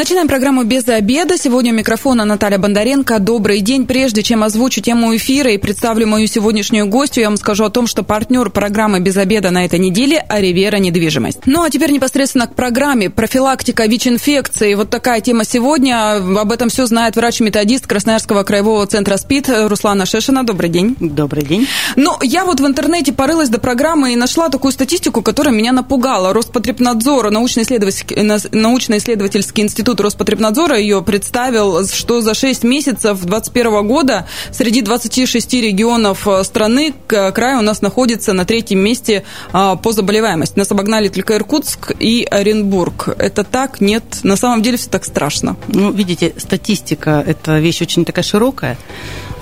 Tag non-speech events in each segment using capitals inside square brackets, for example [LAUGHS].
Начинаем программу «Без обеда». Сегодня у микрофона Наталья Бондаренко. Добрый день. Прежде чем озвучу тему эфира и представлю мою сегодняшнюю гостью, я вам скажу о том, что партнер программы «Без обеда» на этой неделе – Аривера недвижимость. Ну, а теперь непосредственно к программе. Профилактика ВИЧ-инфекции. Вот такая тема сегодня. Об этом все знает врач-методист Красноярского краевого центра СПИД Руслана Шешина. Добрый день. Добрый день. Ну, я вот в интернете порылась до программы и нашла такую статистику, которая меня напугала. Роспотребнадзор, научно-исследовательский, научно-исследовательский институт Институт Роспотребнадзора ее представил, что за 6 месяцев 2021 года среди 26 регионов э, страны край у нас находится на третьем месте а, по заболеваемости. Нас обогнали только Иркутск и Оренбург. Это так? Нет? На самом деле все так страшно. Ну, видите, статистика – это вещь очень такая широкая.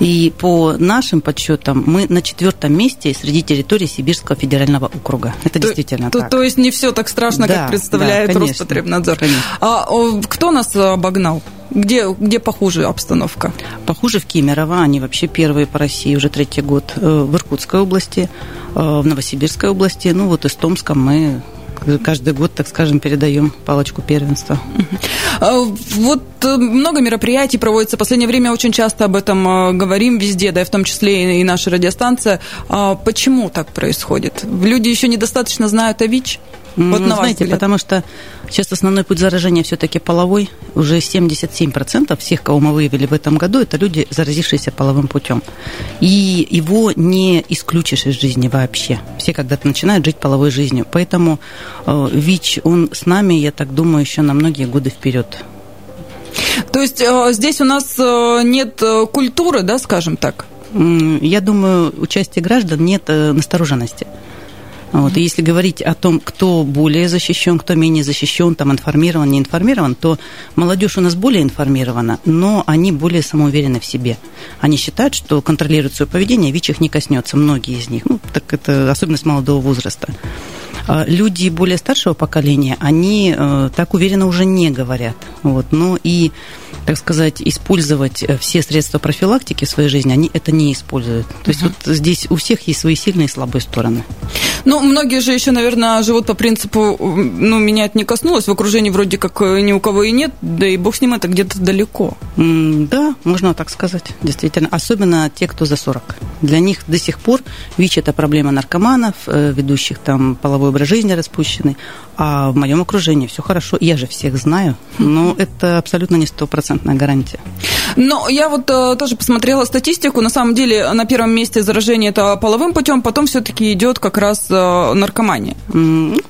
И по нашим подсчетам мы на четвертом месте среди территорий Сибирского федерального округа. Это то, действительно то, так. То есть не все так страшно, да, как представляет да, конечно, Роспотребнадзор. Конечно. А, кто нас обогнал? Где, где похуже обстановка? Похуже в Кемерово. Они вообще первые по России уже третий год. Э, в Иркутской области, э, в Новосибирской области. Ну вот из Томска мы каждый год, так скажем, передаем палочку первенства. А, вот э, много мероприятий проводится. В последнее время очень часто об этом говорим везде, да, и в том числе и наша радиостанция. А почему так происходит? Люди еще недостаточно знают о ВИЧ? Вот ну, знаете, взгляд. потому что сейчас основной путь заражения все-таки половой. Уже 77% всех, кого мы выявили в этом году, это люди, заразившиеся половым путем. И его не исключишь из жизни вообще. Все когда-то начинают жить половой жизнью. Поэтому э, ВИЧ, он с нами, я так думаю, еще на многие годы вперед. То есть э, здесь у нас э, нет культуры, да, скажем так? Я думаю, участие граждан нет настороженности. Вот. И если говорить о том, кто более защищен, кто менее защищен, там информирован, не информирован, то молодежь у нас более информирована, но они более самоуверены в себе. Они считают, что контролируют свое поведение, ВИЧ их не коснется, многие из них. Ну, так это особенность молодого возраста. А люди более старшего поколения, они э, так уверенно уже не говорят. Вот. Но и, так сказать, использовать э, все средства профилактики в своей жизни, они это не используют. То есть uh-huh. вот здесь у всех есть свои сильные и слабые стороны. Ну, многие же еще, наверное, живут по принципу, ну, меня это не коснулось, в окружении вроде как э, ни у кого и нет, да и бог с ним, это где-то далеко. Да, можно так сказать, действительно. Особенно те, кто за 40. Для них до сих пор ВИЧ – это проблема наркоманов, ведущих там половой образ жизни распущенный, а в моем окружении все хорошо. Я же всех знаю, но это абсолютно не стопроцентная гарантия. Но я вот э, тоже посмотрела статистику. На самом деле на первом месте заражение это половым путем, потом все-таки идет как раз э, наркомания.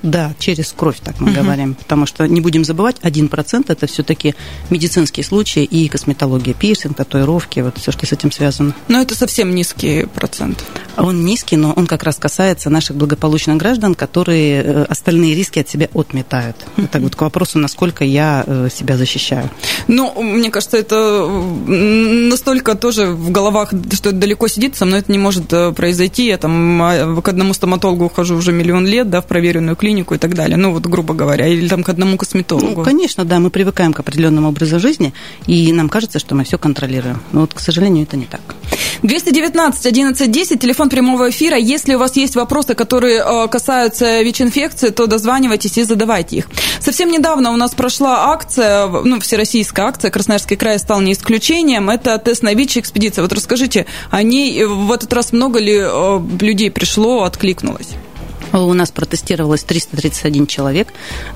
Да, через кровь, так мы uh-huh. говорим. Потому что не будем забывать, 1% это все-таки медицинские случаи и косметология, пирсинг, татуировки, вот все, что с этим связано. Но это совсем низкий процент. Он низкий, но он как раз касается наших благополучных граждан, которые э, остальные риски от себя отметают. Это вот к вопросу, насколько я э, себя защищаю. Ну, мне кажется, это настолько тоже в головах, что это далеко сидит, со мной это не может э, произойти. Я там а, к одному стоматологу ухожу уже миллион лет, да, в проверенную клинику и так далее. Ну, вот грубо говоря, или там к одному косметологу. Ну, конечно, да, мы привыкаем к определенному образу жизни, и нам кажется, что мы все контролируем. Но вот, к сожалению, это не так. 219 11 10, телефон прямого эфира. Если у вас есть вопросы, которые э, касаются ВИЧ-инфекции, то дозванивайтесь и задавайте их. Совсем недавно у нас прошла акция, ну, всероссийская акция, Красноярский край стал не исключением, это тест на ВИЧ экспедиция. Вот расскажите, о ней в этот раз много ли э, людей пришло, откликнулось? У нас протестировалось 331 человек.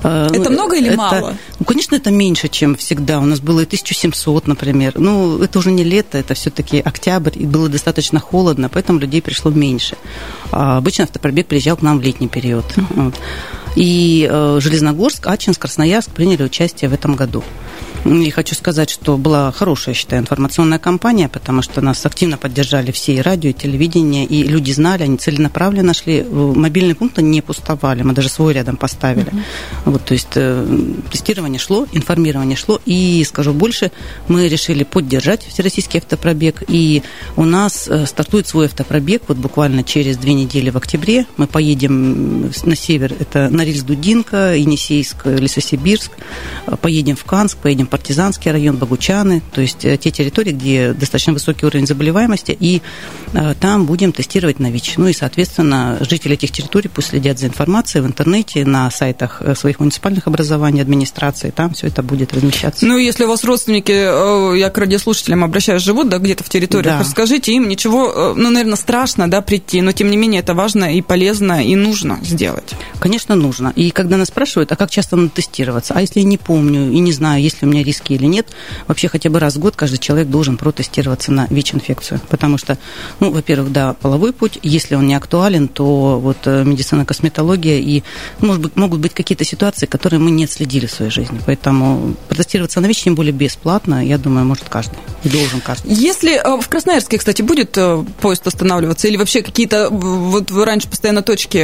Э, это много или это, мало? Ну, конечно, это меньше, чем всегда. У нас было и 1700, например. Ну, это уже не лето, это все-таки октябрь, и было достаточно холодно, поэтому людей пришло меньше. А обычно автопробег приезжал к нам в летний период. Вот. И э, Железногорск, Ачинск, Красноярск приняли участие в этом году. И хочу сказать, что была хорошая, считаю, информационная кампания, потому что нас активно поддержали все и радио, и телевидение, и люди знали, они целенаправленно шли. Мобильные пункты не пустовали, мы даже свой рядом поставили. Mm-hmm. Вот, то есть э, тестирование шло, информирование шло, и, скажу больше, мы решили поддержать Всероссийский автопробег, и у нас э, стартует свой автопробег вот буквально через две недели в октябре. Мы поедем на север, это Норильск-Дудинка, Енисейск, Лесосибирск, поедем в Канск, поедем Партизанский район, Богучаны, то есть те территории, где достаточно высокий уровень заболеваемости, и там будем тестировать на ВИЧ. Ну и, соответственно, жители этих территорий пусть следят за информацией в интернете, на сайтах своих муниципальных образований, администрации, там все это будет размещаться. Ну, если у вас родственники, я к радиослушателям обращаюсь, живут, да, где-то в территориях, да. расскажите им, ничего, ну, наверное, страшно, да, прийти, но тем не менее это важно и полезно, и нужно сделать. Конечно, нужно. И когда нас спрашивают, а как часто надо тестироваться? А если я не помню и не знаю, есть ли у меня риски или нет, вообще хотя бы раз в год каждый человек должен протестироваться на ВИЧ-инфекцию. Потому что, ну, во-первых, да, половой путь, если он не актуален, то вот э, медицина, косметология и, может быть, могут быть какие-то ситуации, которые мы не отследили в своей жизни. Поэтому протестироваться на ВИЧ, тем более бесплатно, я думаю, может каждый. И должен каждый. Если э, в Красноярске, кстати, будет э, поезд останавливаться или вообще какие-то вот раньше постоянно точки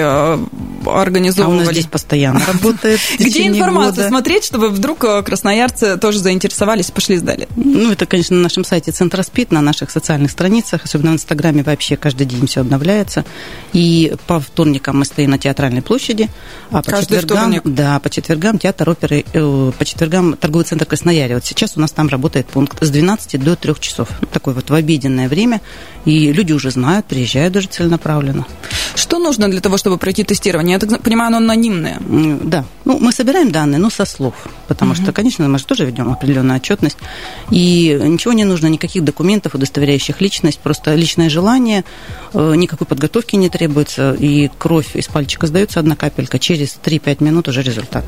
организовывали? А у нас здесь постоянно [LAUGHS] работает. Где информацию смотреть, чтобы вдруг красноярцы тоже заинтересовались, пошли сдали? Ну, это, конечно, на нашем сайте Центроспит, на наших социальных страницах, особенно в Инстаграме вообще каждый день все обновляется. И по вторникам мы стоим на Театральной площади, а по Каждый четвергам, вторник. да, по четвергам театр оперы, э, по четвергам торговый центр Краснояре. Вот сейчас у нас там работает пункт с 12 до 3 часов. Такое вот в обеденное время. И люди уже знают, приезжают даже целенаправленно. Что нужно для того, чтобы пройти тестирование? Я так понимаю, оно анонимное. Да. Ну, мы собираем данные, но со слов. Потому угу. что, конечно, мы же тоже ведем определенную отчетность. И ничего не нужно, никаких документов, удостоверяющих личность, просто личное желание, э, никакой подготовки не требуется, и кровь из пальчика сдается одна капелька, через 3-5 минут уже результат.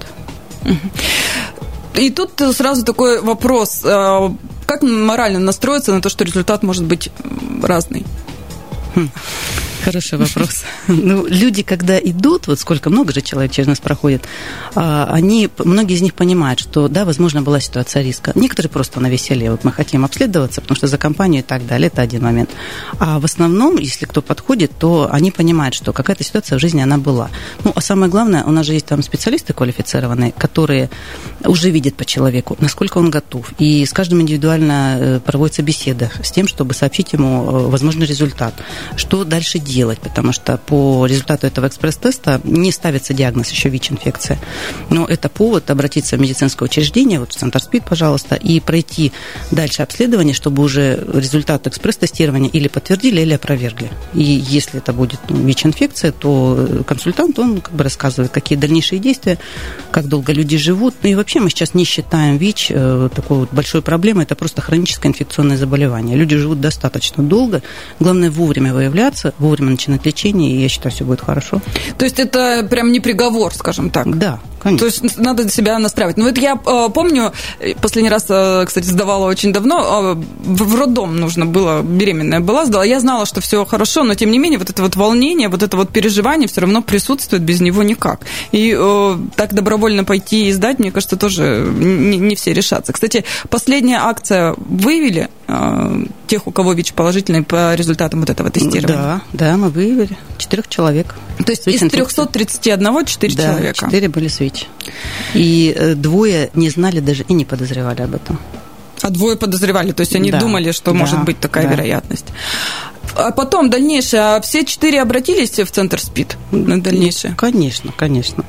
И тут сразу такой вопрос. Э, как морально настроиться на то, что результат может быть разный? Хм. Хороший вопрос. [LAUGHS] Ну, люди, когда идут, вот сколько много же человек через нас проходит, а, они, многие из них понимают, что, да, возможно, была ситуация риска. Некоторые просто на веселье, вот мы хотим обследоваться, потому что за компанию и так далее, это один момент. А в основном, если кто подходит, то они понимают, что какая-то ситуация в жизни, она была. Ну, а самое главное, у нас же есть там специалисты квалифицированные, которые уже видят по человеку, насколько он готов. И с каждым индивидуально э, проводится беседа с тем, чтобы сообщить ему э, возможный результат. Что дальше делать? Делать, потому что по результату этого экспресс-теста не ставится диагноз еще ВИЧ-инфекция. Но это повод обратиться в медицинское учреждение, вот в Центр СПИД, пожалуйста, и пройти дальше обследование, чтобы уже результат экспресс-тестирования или подтвердили, или опровергли. И если это будет ну, ВИЧ-инфекция, то консультант, он как бы рассказывает, какие дальнейшие действия, как долго люди живут. Ну и вообще мы сейчас не считаем ВИЧ э, такой вот большой проблемой, это просто хроническое инфекционное заболевание. Люди живут достаточно долго, главное вовремя выявляться, вовремя вовремя начинать лечение, и я считаю, все будет хорошо. То есть это прям не приговор, скажем так? Да, Конечно. То есть надо себя настраивать. Ну, это я э, помню, последний раз, э, кстати, сдавала очень давно, э, в роддом нужно было, беременная была, сдала. Я знала, что все хорошо, но тем не менее вот это вот волнение, вот это вот переживание все равно присутствует, без него никак. И э, так добровольно пойти и сдать, мне кажется, тоже не, не все решатся. Кстати, последняя акция выявили э, тех, у кого ВИЧ положительный по результатам вот этого тестирования? Да, да, мы выявили. Четырех человек. То есть из 331 четыре да, человека? четыре были с ВИЧ. И э, двое не знали даже и не подозревали об этом. А двое подозревали, то есть они да, думали, что да, может быть такая да. вероятность. А потом дальнейшее, а все четыре обратились в центр СПИД на дальнейшее? Ну, конечно, конечно.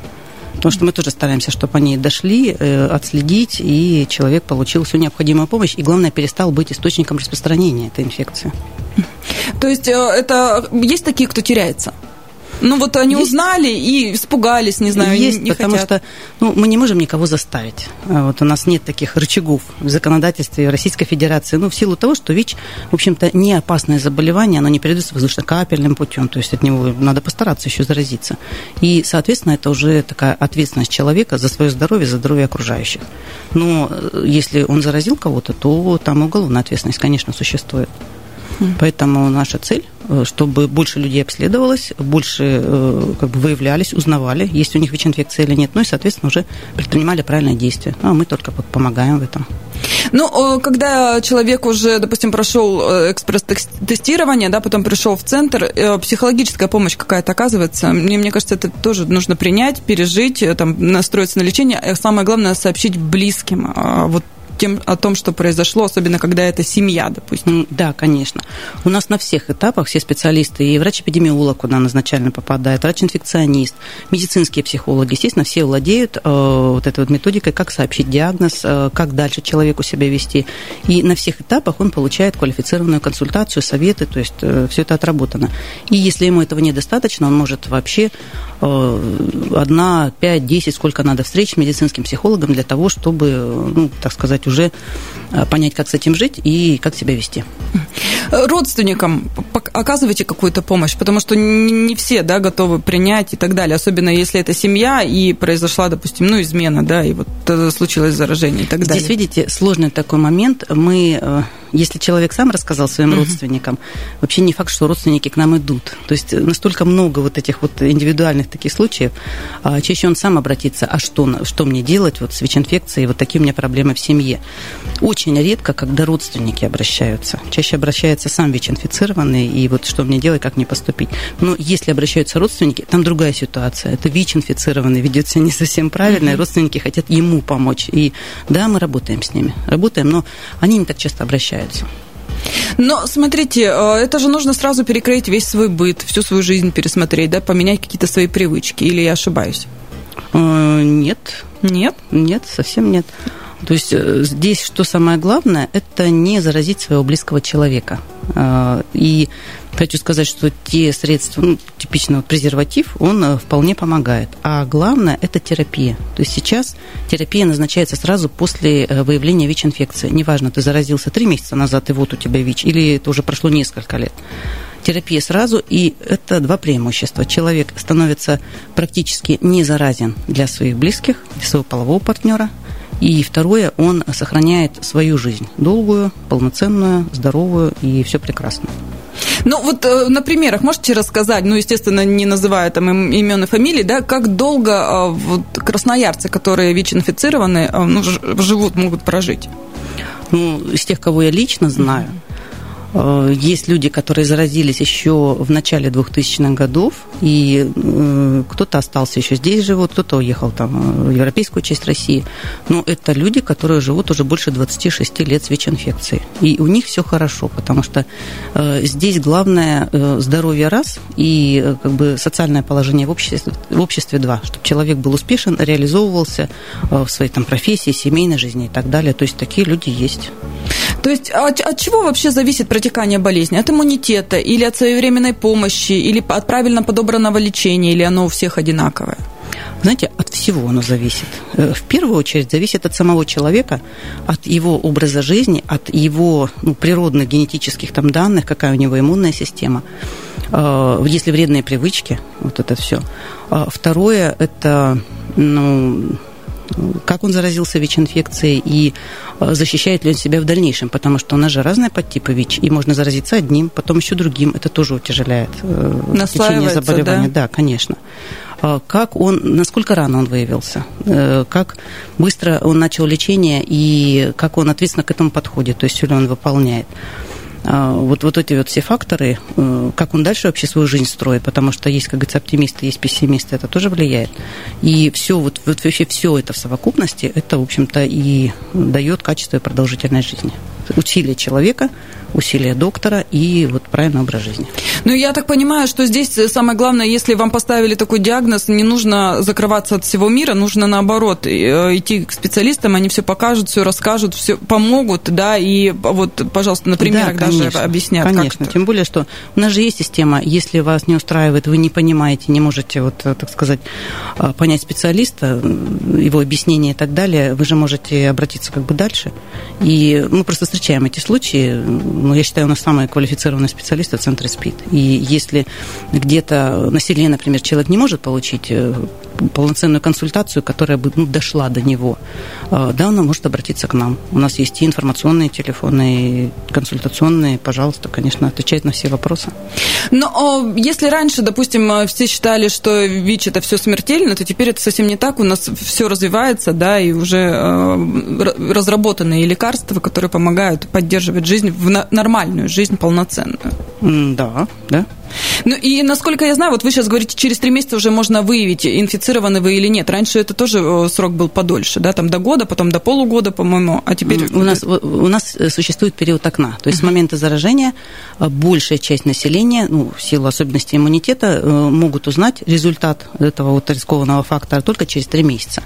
Потому что мы тоже стараемся, чтобы они дошли, э, отследить, и человек получил всю необходимую помощь, и главное, перестал быть источником распространения этой инфекции. То есть э, это есть такие, кто теряется? Ну вот они есть. узнали и испугались, не знаю, есть, не, не потому хотят. что ну, мы не можем никого заставить. А вот у нас нет таких рычагов в законодательстве Российской Федерации. Ну, в силу того, что ВИЧ, в общем-то, не опасное заболевание, оно не передается воздушно-капельным путем, то есть от него надо постараться еще заразиться. И, соответственно, это уже такая ответственность человека за свое здоровье, за здоровье окружающих. Но э, если он заразил кого-то, то там уголовная ответственность, конечно, существует. Поэтому наша цель, э, чтобы больше людей обследовалось, больше э, как бы, выявлялись, узнавали, есть у них ВИЧ-инфекция или нет, ну и, соответственно, уже предпринимали правильные действия. Ну, а мы только помогаем в этом. Ну, когда человек уже, допустим, прошел э, экспресс-тестирование, да, потом пришел в центр, психологическая помощь какая-то оказывается. Мне, мне кажется, это тоже нужно принять, пережить, там, настроиться на лечение. Самое главное, сообщить близким. Вот тем, о том, что произошло, особенно когда это семья, допустим? Да, конечно. У нас на всех этапах все специалисты, и врач-эпидемиолог куда нас изначально попадает, врач-инфекционист, медицинские психологи, естественно, все владеют э, вот этой вот методикой, как сообщить диагноз, э, как дальше человеку себя вести. И на всех этапах он получает квалифицированную консультацию, советы, то есть э, все это отработано. И если ему этого недостаточно, он может вообще одна, пять, десять, сколько надо встреч с медицинским психологом для того, чтобы, ну, так сказать, уже э, понять, как с этим жить и как себя вести. Родственникам оказываете какую-то помощь, потому что не все, да, готовы принять и так далее, особенно если это семья и произошла, допустим, ну, измена, да, и вот случилось заражение и так далее. Здесь, видите, сложный такой момент. Мы э, если человек сам рассказал своим родственникам, вообще не факт, что родственники к нам идут. То есть настолько много вот этих вот индивидуальных таких случаев. А чаще он сам обратится, а что, что мне делать вот с ВИЧ-инфекцией, вот такие у меня проблемы в семье. Очень редко, когда родственники обращаются. Чаще обращается сам ВИЧ-инфицированный, и вот что мне делать, как мне поступить. Но если обращаются родственники, там другая ситуация. Это ВИЧ-инфицированный ведет себя не совсем правильно, и родственники хотят ему помочь. И да, мы работаем с ними, работаем, но они не так часто обращаются. Но смотрите, э, это же нужно сразу перекрыть весь свой быт, всю свою жизнь пересмотреть, да, поменять какие-то свои привычки, или я ошибаюсь? Э, нет. Нет? Нет, совсем нет. То есть э, здесь что самое главное, это не заразить своего близкого человека. И хочу сказать, что те средства, ну, типично вот презерватив, он э, вполне помогает. А главное – это терапия. То есть сейчас терапия назначается сразу после э, выявления ВИЧ-инфекции. Неважно, ты заразился три месяца назад, и вот у тебя ВИЧ, или это уже прошло несколько лет терапия сразу, и это два преимущества. Человек становится практически не заразен для своих близких, для своего полового партнера, и второе, он сохраняет свою жизнь долгую, полноценную, здоровую и все прекрасно. Ну, вот э, на примерах можете рассказать, ну, естественно, не называя там имен и фамилий, да, как долго э, вот, красноярцы, которые ВИЧ-инфицированы, э, ну, живут, могут прожить? Ну, из тех, кого я лично знаю, Э, есть люди, которые заразились еще в начале 2000-х годов, и э, кто-то остался еще здесь живут, кто-то уехал там в европейскую часть России. Но это люди, которые живут уже больше 26 лет с ВИЧ-инфекцией. И у них все хорошо, потому что э, здесь главное здоровье раз и как бы социальное положение в обществе, в обществе два, чтобы человек был успешен, реализовывался в своей там профессии, семейной жизни и так далее. То есть такие люди есть. То есть от, от чего вообще зависит протекание болезни? От иммунитета или от своевременной помощи, или от правильно подобранного лечения, или оно у всех одинаковое? Знаете, от всего оно зависит. Э, в первую очередь зависит от самого человека, от его образа жизни, от его ну, природных генетических там данных, какая у него иммунная система. Э, если вредные привычки, вот это все. А второе – это ну, как он заразился ВИЧ-инфекцией и э, защищает ли он себя в дальнейшем, потому что у нас же разные подтипы ВИЧ, и можно заразиться одним, потом еще другим, это тоже утяжеляет э, течение заболевания. Да? да, конечно. А как он, насколько рано он выявился, э, как быстро он начал лечение и как он ответственно к этому подходит, то есть все ли он выполняет. А, вот, вот эти вот все факторы, э, как он дальше вообще свою жизнь строит, потому что есть, как говорится, оптимисты, есть пессимисты, это тоже влияет. И все, вот, вот вообще все это в совокупности, это, в общем-то, и дает качество и продолжительность жизни. Усилия человека – усилия доктора и вот правильный образ жизни. Ну, я так понимаю, что здесь самое главное, если вам поставили такой диагноз, не нужно закрываться от всего мира, нужно наоборот э, идти к специалистам, они все покажут, все расскажут, все помогут, да, и вот, пожалуйста, на примерах да, конечно, даже объяснят. Конечно, тем более, что у нас же есть система, если вас не устраивает, вы не понимаете, не можете, вот, так сказать, понять специалиста, его объяснение и так далее, вы же можете обратиться как бы дальше. И мы просто встречаем эти случаи, ну, я считаю, у нас самые квалифицированные специалисты в центре СПИД. И если где-то население, например, человек не может получить э, полноценную консультацию, которая бы ну, дошла до него, э, да, он может обратиться к нам. У нас есть и информационные телефоны, и консультационные. Пожалуйста, конечно, отвечает на все вопросы. Но если раньше, допустим, э, все считали, что ВИЧ это все смертельно, то теперь это совсем не так. У нас все развивается, да, и уже разработанные лекарства, которые помогают поддерживать жизнь в нормальную жизнь полноценную. Да, да. Ну и насколько я знаю, вот вы сейчас говорите, через три месяца уже можно выявить, инфицированы вы или нет. Раньше это тоже э, срок был подольше, да, там до года, потом до полугода, по-моему, а теперь... У нас, у нас э, существует период окна, то есть с момента заражения э, большая часть населения, ну, в силу особенностей иммунитета, могут узнать результат этого вот рискованного фактора только через три месяца.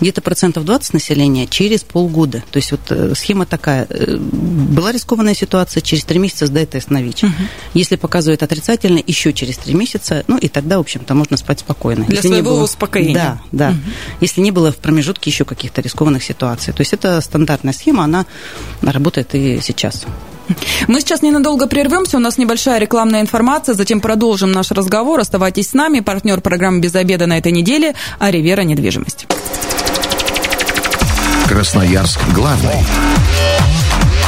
Где-то процентов 20 населения через полгода. То есть вот схема такая. Была рискованная ситуация, через три месяца сдай тест на ВИЧ. Угу. Если показывает отрицательный, еще через три месяца, ну и тогда, в общем-то, можно спать спокойно. Для Если своего было... успокоения. Да, да. Угу. Если не было в промежутке еще каких-то рискованных ситуаций. То есть это стандартная схема, она работает и сейчас. Мы сейчас ненадолго прервемся, у нас небольшая рекламная информация, затем продолжим наш разговор. Оставайтесь с нами. Партнер программы «Без обеда» на этой неделе – Аривера недвижимость. Красноярск главный.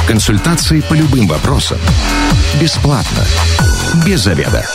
Консультации по любым вопросам. Бесплатно. Без обеда.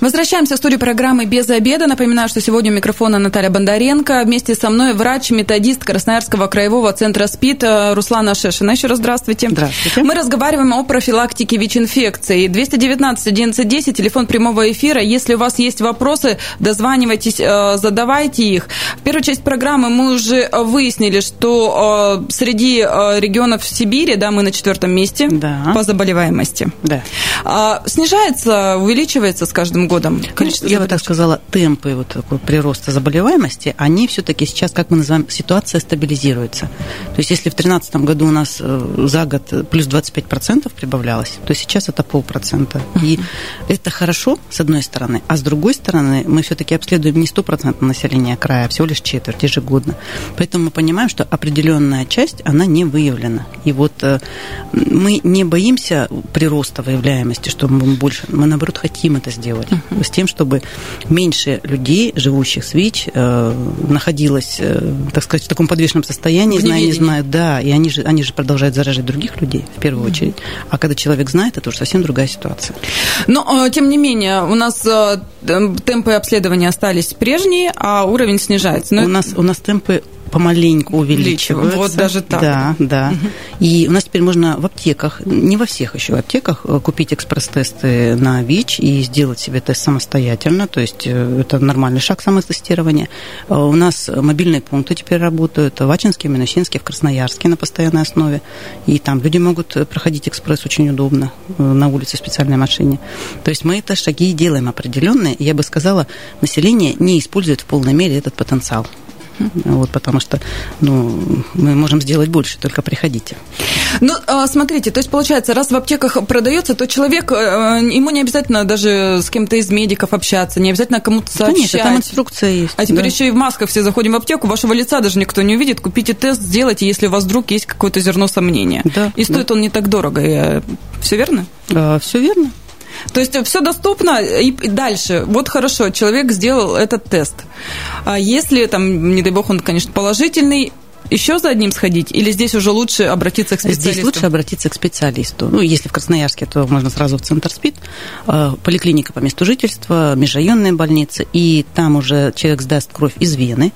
Возвращаемся в студию программы «Без обеда». Напоминаю, что сегодня у микрофона Наталья Бондаренко. Вместе со мной врач-методист Красноярского краевого центра СПИД Руслана Шешина. Еще раз здравствуйте. Здравствуйте. Мы разговариваем о профилактике ВИЧ-инфекции. 219 1110, телефон прямого эфира. Если у вас есть вопросы, дозванивайтесь, э, задавайте их. В первую часть программы мы уже выяснили, что э, среди э, регионов Сибири, да, мы на четвертом месте да. по заболеваемости. Да. А, снижается, увеличивается с каждым годом? Количество Я бы так сказала, темпы вот такой прироста заболеваемости, они все-таки сейчас, как мы называем, ситуация стабилизируется. То есть если в 2013 году у нас э, за год плюс 25% прибавлялось, то сейчас это полпроцента. И это хорошо, с одной стороны, а с другой стороны, мы все-таки обследуем не 100% населения края, а всего лишь четверть ежегодно. Поэтому мы понимаем, что определенная часть, она не выявлена. И вот э, мы не боимся прироста выявляемости, что мы больше, мы наоборот хотим это сделать с тем, чтобы меньше людей, живущих с ВИЧ, э, находилось, э, так сказать, в таком подвешенном состоянии, зная, не знают, да, и они же, они же продолжают заражать других людей в первую uh-huh. очередь. А когда человек знает, это уже совсем другая ситуация. Но, э, тем не менее, у нас темпы обследования остались прежние, а уровень снижается. Но у, это... нас, у нас темпы помаленьку увеличиваются. Вот даже так. Да, да. Угу. И у нас теперь можно в аптеках, не во всех еще аптеках, э, купить экспресс-тесты на ВИЧ и сделать себе тест самостоятельно. То есть э, это нормальный шаг самотестирования. Э, у нас мобильные пункты теперь работают в Ачинске, Минусинске, в Красноярске на постоянной основе. И там люди могут проходить экспресс очень удобно на улице в специальной машине. То есть мы это шаги делаем определенные. Я бы сказала, население не использует в полной мере этот потенциал. Вот, потому что ну, мы можем сделать больше, только приходите. Ну, а, смотрите, то есть, получается, раз в аптеках продается, то человек, э, ему не обязательно даже с кем-то из медиков общаться, не обязательно кому-то сообщать. Конечно, там инструкция есть. А теперь да. еще и в масках все заходим в аптеку, вашего лица даже никто не увидит, купите тест, сделайте, если у вас вдруг есть какое-то зерно сомнения. Да, и стоит да. он не так дорого. Все верно? А, все верно. То есть все доступно и дальше. Вот хорошо, человек сделал этот тест. А если там, не дай бог, он, конечно, положительный, еще за одним сходить? Или здесь уже лучше обратиться к специалисту? Здесь лучше обратиться к специалисту. Ну, если в Красноярске, то можно сразу в Центр СПИД, э, поликлиника по месту жительства, межрайонная больница, и там уже человек сдаст кровь из вены,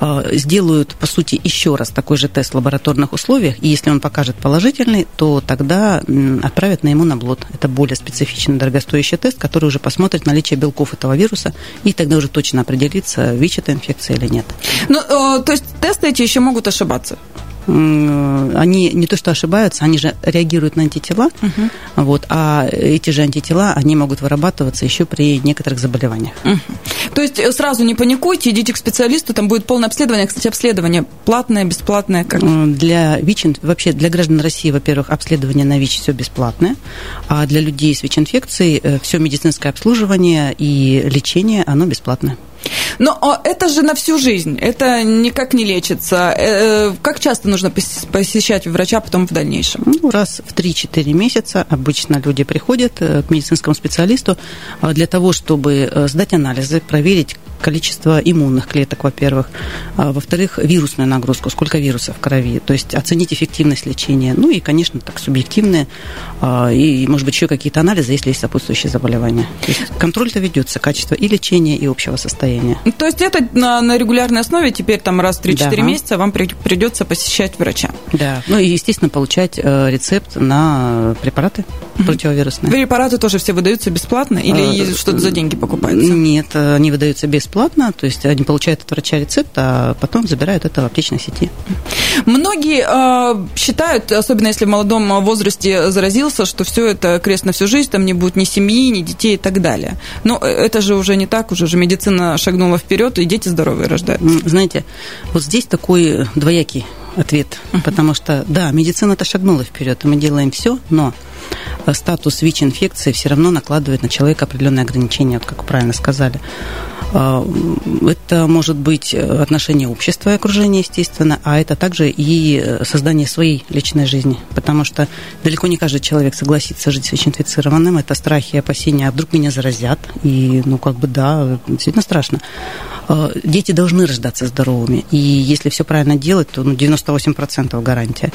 э, сделают, по сути, еще раз такой же тест в лабораторных условиях, и если он покажет положительный, то тогда отправят на иммуноблот. Это более специфичный, дорогостоящий тест, который уже посмотрит наличие белков этого вируса, и тогда уже точно определится, ВИЧ это инфекция или нет. Ну, э, то есть тесты эти еще могут ошибаться? они не то что ошибаются, они же реагируют на антитела, угу. вот, а эти же антитела, они могут вырабатываться еще при некоторых заболеваниях. Угу. То есть э, сразу не паникуйте, идите к специалисту, там будет полное обследование. Кстати, обследование платное, бесплатное? Как? Для ВИЧ, вообще для граждан России, во-первых, обследование на ВИЧ все бесплатное, а для людей с ВИЧ-инфекцией э, все медицинское обслуживание и лечение, оно бесплатное. Но а, это же на всю жизнь, это никак не лечится. Э, э, как часто нужно посещать врача потом в дальнейшем? Ну, раз в 3-4 месяца обычно люди приходят э, к медицинскому специалисту для того, чтобы сдать анализы, проверить, количество иммунных клеток, во-первых. А, во-вторых, вирусную нагрузку, сколько вирусов в крови. То есть оценить эффективность лечения. Ну и, конечно, так субъективные. А, и, может быть, еще какие-то анализы, если есть сопутствующие заболевания. То есть контроль-то ведется, качество и лечения, и общего состояния. То есть это на, на регулярной основе теперь там раз в 3-4 да. месяца вам придется посещать врача? Да. Ну и, естественно, получать э, рецепт на препараты угу. противовирусные. Препараты тоже все выдаются бесплатно или а, что-то за деньги покупается? Нет, они выдаются бесплатно, то есть они получают от врача рецепт, а потом забирают это в аптечной сети. Многие э, считают, особенно если в молодом возрасте заразился, что все это крест на всю жизнь, там не будет ни семьи, ни детей и так далее. Но это же уже не так, уже же медицина шагнула вперед, и дети здоровые рождаются. Знаете, вот здесь такой двоякий ответ, потому что, да, медицина-то шагнула вперед, и мы делаем все, но статус ВИЧ-инфекции все равно накладывает на человека определенные ограничения, вот как вы правильно сказали. А, это может быть отношение общества и окружения, естественно, а это также и создание своей личной жизни, потому что далеко не каждый человек согласится жить с ВИЧ-инфицированным, это страхи и опасения, а вдруг меня заразят, и, ну, как бы, да, действительно страшно. А, дети должны рождаться здоровыми, и если все правильно делать, то ну, 98% гарантия.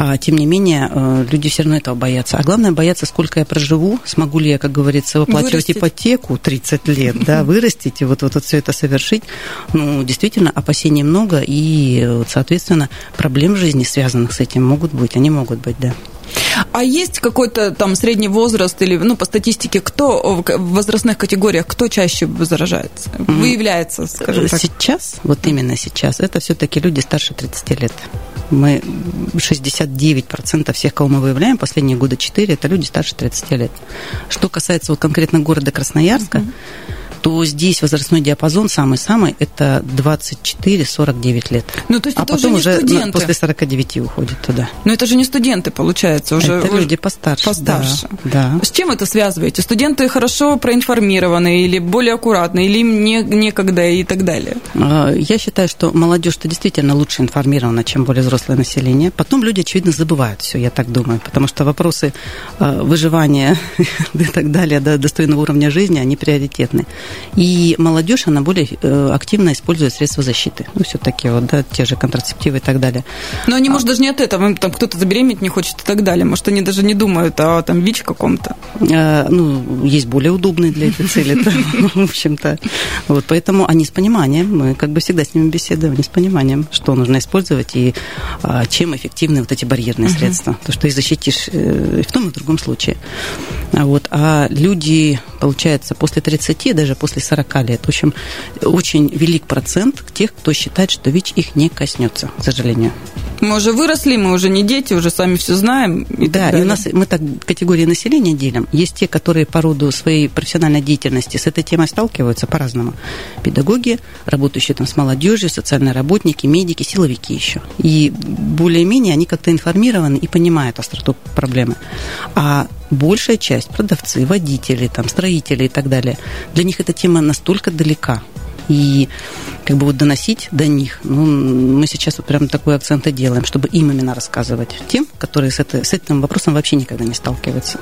А, тем не менее, э, люди все равно этого боятся. А главное, боятся, сколько я проживу, смогу ли я, как говорится, выплачивать вырастить. ипотеку 30 лет, да, вырастить и вот, вот, вот все это совершить. Ну, действительно, опасений много, и, соответственно, проблем в жизни, связанных с этим, могут быть, они могут быть, да. А есть какой-то там средний возраст или, ну, по статистике, кто в возрастных категориях, кто чаще заражается, выявляется, скажем так? Сейчас, вот именно сейчас, это все-таки люди старше 30 лет. Мы 69% всех, кого мы выявляем, последние года 4, это люди старше 30 лет. Что касается вот конкретно города Красноярска, mm-hmm то здесь возрастной диапазон самый-самый – это 24-49 лет. Ну, то есть а это потом уже, уже после 49 уходит туда. Но это же не студенты, получается, уже. Это люди постарше. Постарше. Да, да. С чем это связываете? Студенты хорошо проинформированы или более аккуратны, или им не, некогда и так далее? А, я считаю, что молодежь-то действительно лучше информирована, чем более взрослое население. Потом люди, очевидно, забывают все, я так думаю, потому что вопросы а, выживания [LAUGHS] и так далее, достойного уровня жизни, они приоритетны. И молодежь, она более э, активно использует средства защиты. Ну, все-таки вот, да, те же контрацептивы и так далее. Но они, а... может, даже не от этого, там кто-то забеременеть не хочет и так далее. Может, они даже не думают о там ВИЧ каком-то. А, ну, есть более удобные для этой цели, [LAUGHS] в общем-то. Вот, поэтому они с пониманием, мы как бы всегда с ними беседуем, они с пониманием, что нужно использовать и а, чем эффективны вот эти барьерные средства. То, что и защитишь э, и в том и в другом случае. Вот. А люди, получается, после 30, даже после 40 лет, в общем, очень велик процент тех, кто считает, что ВИЧ их не коснется, к сожалению. Мы уже выросли, мы уже не дети, уже сами все знаем. И да, и у нас мы так категории населения делим. Есть те, которые по роду своей профессиональной деятельности с этой темой сталкиваются по-разному. Педагоги, работающие там с молодежью, социальные работники, медики, силовики еще. И более-менее они как-то информированы и понимают остроту проблемы. А большая часть, продавцы, водители, там, строители и так далее, для них эта тема настолько далека, и как бы вот доносить до них. Ну, мы сейчас вот прям такой акцент и делаем, чтобы им именно рассказывать тем, которые с, это, с этим вопросом вообще никогда не сталкиваются.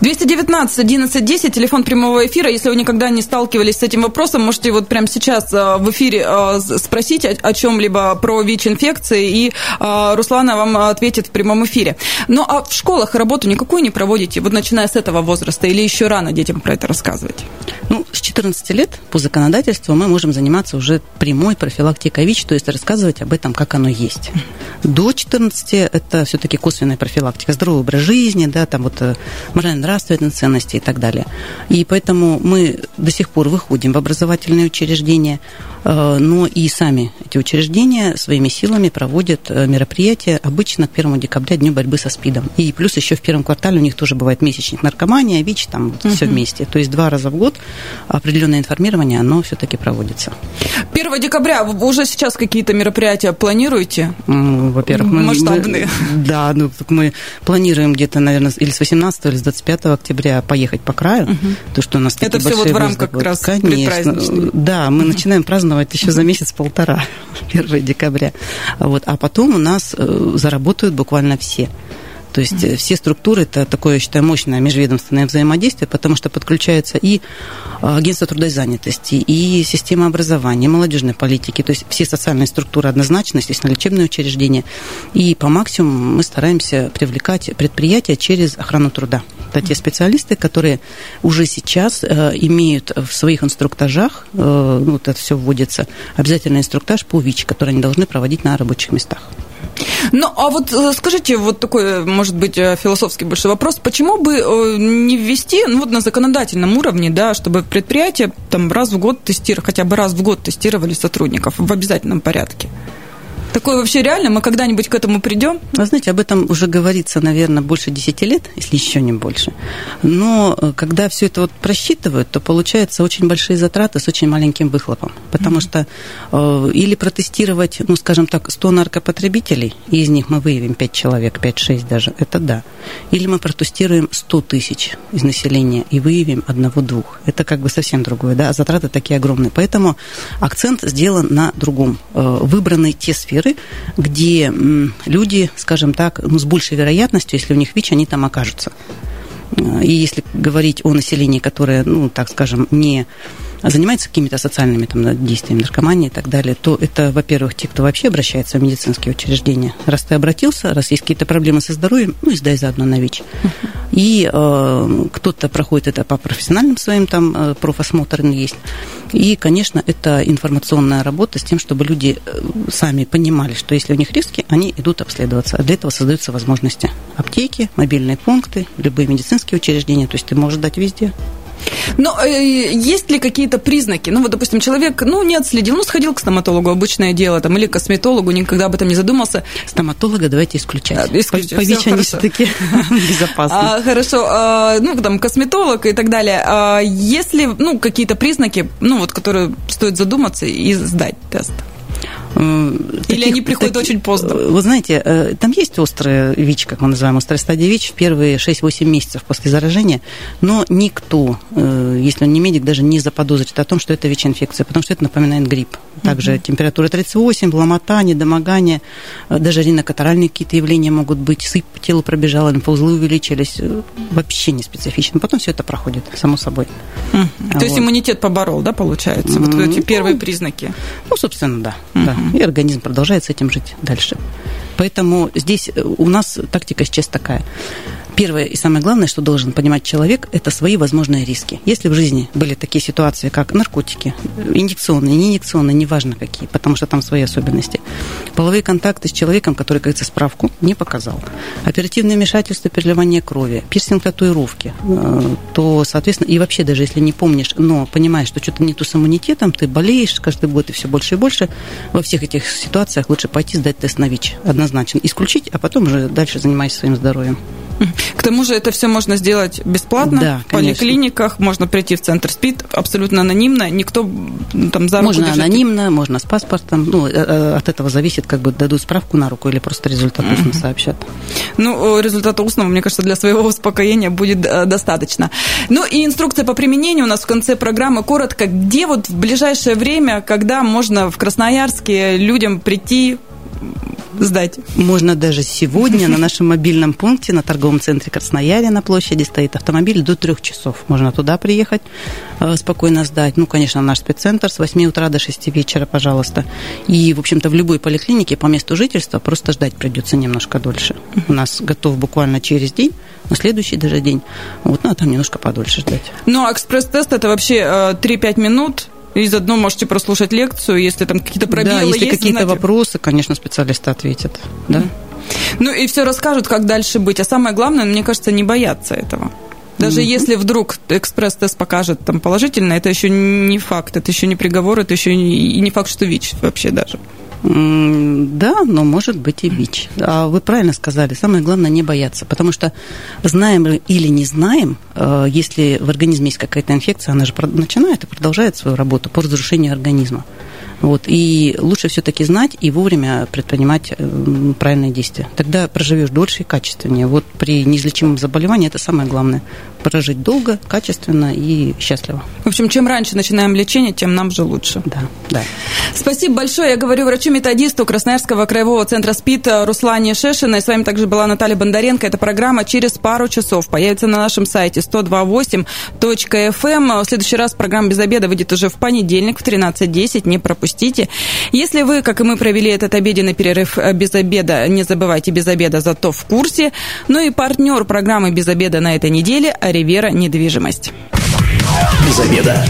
219 11 10, телефон прямого эфира. Если вы никогда не сталкивались с этим вопросом, можете вот прямо сейчас э, в эфире э, спросить о чем-либо про ВИЧ-инфекции, и э, Руслана вам ответит в прямом эфире. Ну, а в школах работу никакую не проводите, вот начиная с этого возраста, или еще рано детям про это рассказывать? Ну, с 14 лет по законодательству мы можем заниматься уже прямой профилактикой ВИЧ, то есть рассказывать об этом, как оно есть. До 14 это все-таки косвенная профилактика, здоровый образ жизни, да, там вот морально-нравственные ценности и так далее. И поэтому мы до сих пор выходим в образовательные учреждения, э, но и сами эти учреждения своими силами проводят э, мероприятия обычно к 1 декабря, Дню борьбы со СПИДом. И плюс еще в первом квартале у них тоже бывает месячник наркомания, ВИЧ, там вот uh-huh. все вместе. То есть два раза в год определенное информирование, оно все-таки проводится. 1 декабря вы уже сейчас какие-то мероприятия планируете? Во-первых, мы, масштабные. Мы, да, ну мы планируем где-то, наверное, или с 18 или с 25 октября поехать по краю, угу. то что у нас это все вот в рамках как раз Конечно, да, мы угу. начинаем праздновать еще за месяц-полтора, [LAUGHS] 1 декабря, вот, а потом у нас э, заработают буквально все. То есть mm-hmm. все структуры, это такое, я считаю, мощное межведомственное взаимодействие, потому что подключается и агентство труда и занятости, и система образования, молодежной политики, то есть все социальные структуры однозначно, естественно, лечебные учреждения. И по максимуму мы стараемся привлекать предприятия через охрану труда. Это те специалисты, которые уже сейчас э, имеют в своих инструктажах, э, ну, вот это все вводится, обязательный инструктаж по ВИЧ, который они должны проводить на рабочих местах. Ну, а вот э, скажите, вот такой, может быть, э, философский больше вопрос, почему бы э, не ввести, ну, вот на законодательном уровне, да, чтобы предприятия там раз в год тестировали, хотя бы раз в год тестировали сотрудников в обязательном порядке? Такое вообще реально? Мы когда-нибудь к этому придем? Вы знаете, об этом уже говорится, наверное, больше 10 лет, если еще не больше. Но э, когда все это вот просчитывают, то получается очень большие затраты с очень маленьким выхлопом. Потому mm-hmm. что э, или протестировать, ну, скажем так, 100 наркопотребителей, и из них мы выявим 5 человек, 5-6 даже, это да. Или мы протестируем 100 тысяч из населения и выявим одного-двух. Это как бы совсем другое, да, а затраты такие огромные. Поэтому акцент сделан на другом. Э, выбраны те сферы, сферы, где люди, скажем так, ну, с большей вероятностью, если у них ВИЧ, они там окажутся. И если говорить о населении, которое, ну, так скажем, не занимается какими-то социальными там, действиями, наркоманией и так далее, то это, во-первых, те, кто вообще обращается в медицинские учреждения. Раз ты обратился, раз есть какие-то проблемы со здоровьем, ну и сдай заодно на ВИЧ. И э, кто-то проходит это по профессиональным своим там э, профосмотрам есть. И, конечно, это информационная работа с тем, чтобы люди э, сами понимали, что если у них риски, они идут обследоваться. А для этого создаются возможности. Аптеки, мобильные пункты, любые медицинские учреждения. То есть ты можешь дать везде. Но э, есть ли какие-то признаки? Ну, вот, допустим, человек, ну, не отследил, ну, сходил к стоматологу, обычное дело, там, или к косметологу, никогда об этом не задумался. Стоматолога давайте исключать. А, исключать. По, по ВИЧ они все-таки [LAUGHS] безопасны. А, хорошо, а, ну, там, косметолог и так далее. А, есть ли, ну, какие-то признаки, ну, вот, которые стоит задуматься и сдать тест? Или таких, они приходят так, очень поздно? Вы знаете, э, там есть острая ВИЧ, как мы называем, острая стадия ВИЧ в первые 6-8 месяцев после заражения, но никто, э, если он не медик, даже не заподозрит о том, что это ВИЧ-инфекция, потому что это напоминает грипп. Также угу. температура 38, ломота, недомогание, э, даже ринокатаральные какие-то явления могут быть, сыпь по телу пробежала, лимфоузлы увеличились, вообще не специфично. Потом все это проходит, само собой. Угу. А То вот. есть иммунитет поборол, да, получается? Вот эти первые ну, признаки. Ну, собственно, да. Угу. да и организм продолжает с этим жить дальше. Поэтому здесь э, у нас тактика сейчас такая. Первое и самое главное, что должен понимать человек, это свои возможные риски. Если в жизни были такие ситуации, как наркотики, инъекционные, не инъекционные, неважно какие, потому что там свои особенности, половые контакты с человеком, который, говорится, справку не показал, оперативное вмешательство, переливание крови, пирсинг татуировки, э, то, соответственно, и вообще даже если не помнишь, но понимаешь, что что-то не то с иммунитетом, ты болеешь каждый год и все больше и больше, во всех этих ситуациях лучше пойти сдать тест на ВИЧ однозначно. Исключить, а потом уже дальше занимайся своим здоровьем. К тому же это все можно сделать бесплатно да, в поликлиниках, можно прийти в центр СПИД абсолютно анонимно, никто там за руку Можно держит. анонимно, можно с паспортом, ну, э, э, от этого зависит, как бы дадут справку на руку или просто результат устно сообщат. Ну, результата устного, мне кажется, для своего [LAUGHS] успокоения будет э, достаточно. Ну и инструкция по применению у нас в конце программы коротко. Где вот в ближайшее время, когда можно в Красноярске людям прийти, сдать. Можно даже сегодня на нашем мобильном пункте на торговом центре Краснояре на площади стоит автомобиль до трех часов. Можно туда приехать, э, спокойно сдать. Ну, конечно, наш спеццентр с 8 утра до 6 вечера, пожалуйста. И, в общем-то, в любой поликлинике по месту жительства просто ждать придется немножко дольше. У нас готов буквально через день, на следующий даже день. Вот, ну, а там немножко подольше ждать. Ну, а экспресс-тест это вообще 3-5 э, минут, и заодно можете прослушать лекцию, если там какие-то пробелы да, если есть. какие-то знаете... вопросы, конечно, специалисты ответят. Да? Ну и все расскажут, как дальше быть. А самое главное, мне кажется, не бояться этого. Даже mm-hmm. если вдруг экспресс-тест покажет там положительно, это еще не факт, это еще не приговор, это еще и не факт, что ВИЧ вообще даже. Да, но может быть и ВИЧ. А вы правильно сказали, самое главное не бояться, потому что знаем или не знаем, э, если в организме есть какая-то инфекция, она же начинает и продолжает свою работу по разрушению организма. Вот. И лучше все-таки знать и вовремя предпринимать э, правильные действия. Тогда проживешь дольше и качественнее. Вот при неизлечимом заболевании это самое главное. Прожить долго, качественно и счастливо. В общем, чем раньше начинаем лечение, тем нам же лучше. Да, да. Спасибо большое. Я говорю врачу-методисту Красноярского краевого центра СПИД Руслане Шешиной. С вами также была Наталья Бондаренко. Эта программа через пару часов появится на нашем сайте 128.fm. Эм. В следующий раз программа «Без обеда» выйдет уже в понедельник в 13.10. Не пропустите. Если вы, как и мы, провели этот обеденный перерыв э, без обеда, не забывайте без обеда, зато в курсе. Ну и партнер программы «Без обеда» на этой неделе – Ривера недвижимость. Без обеда.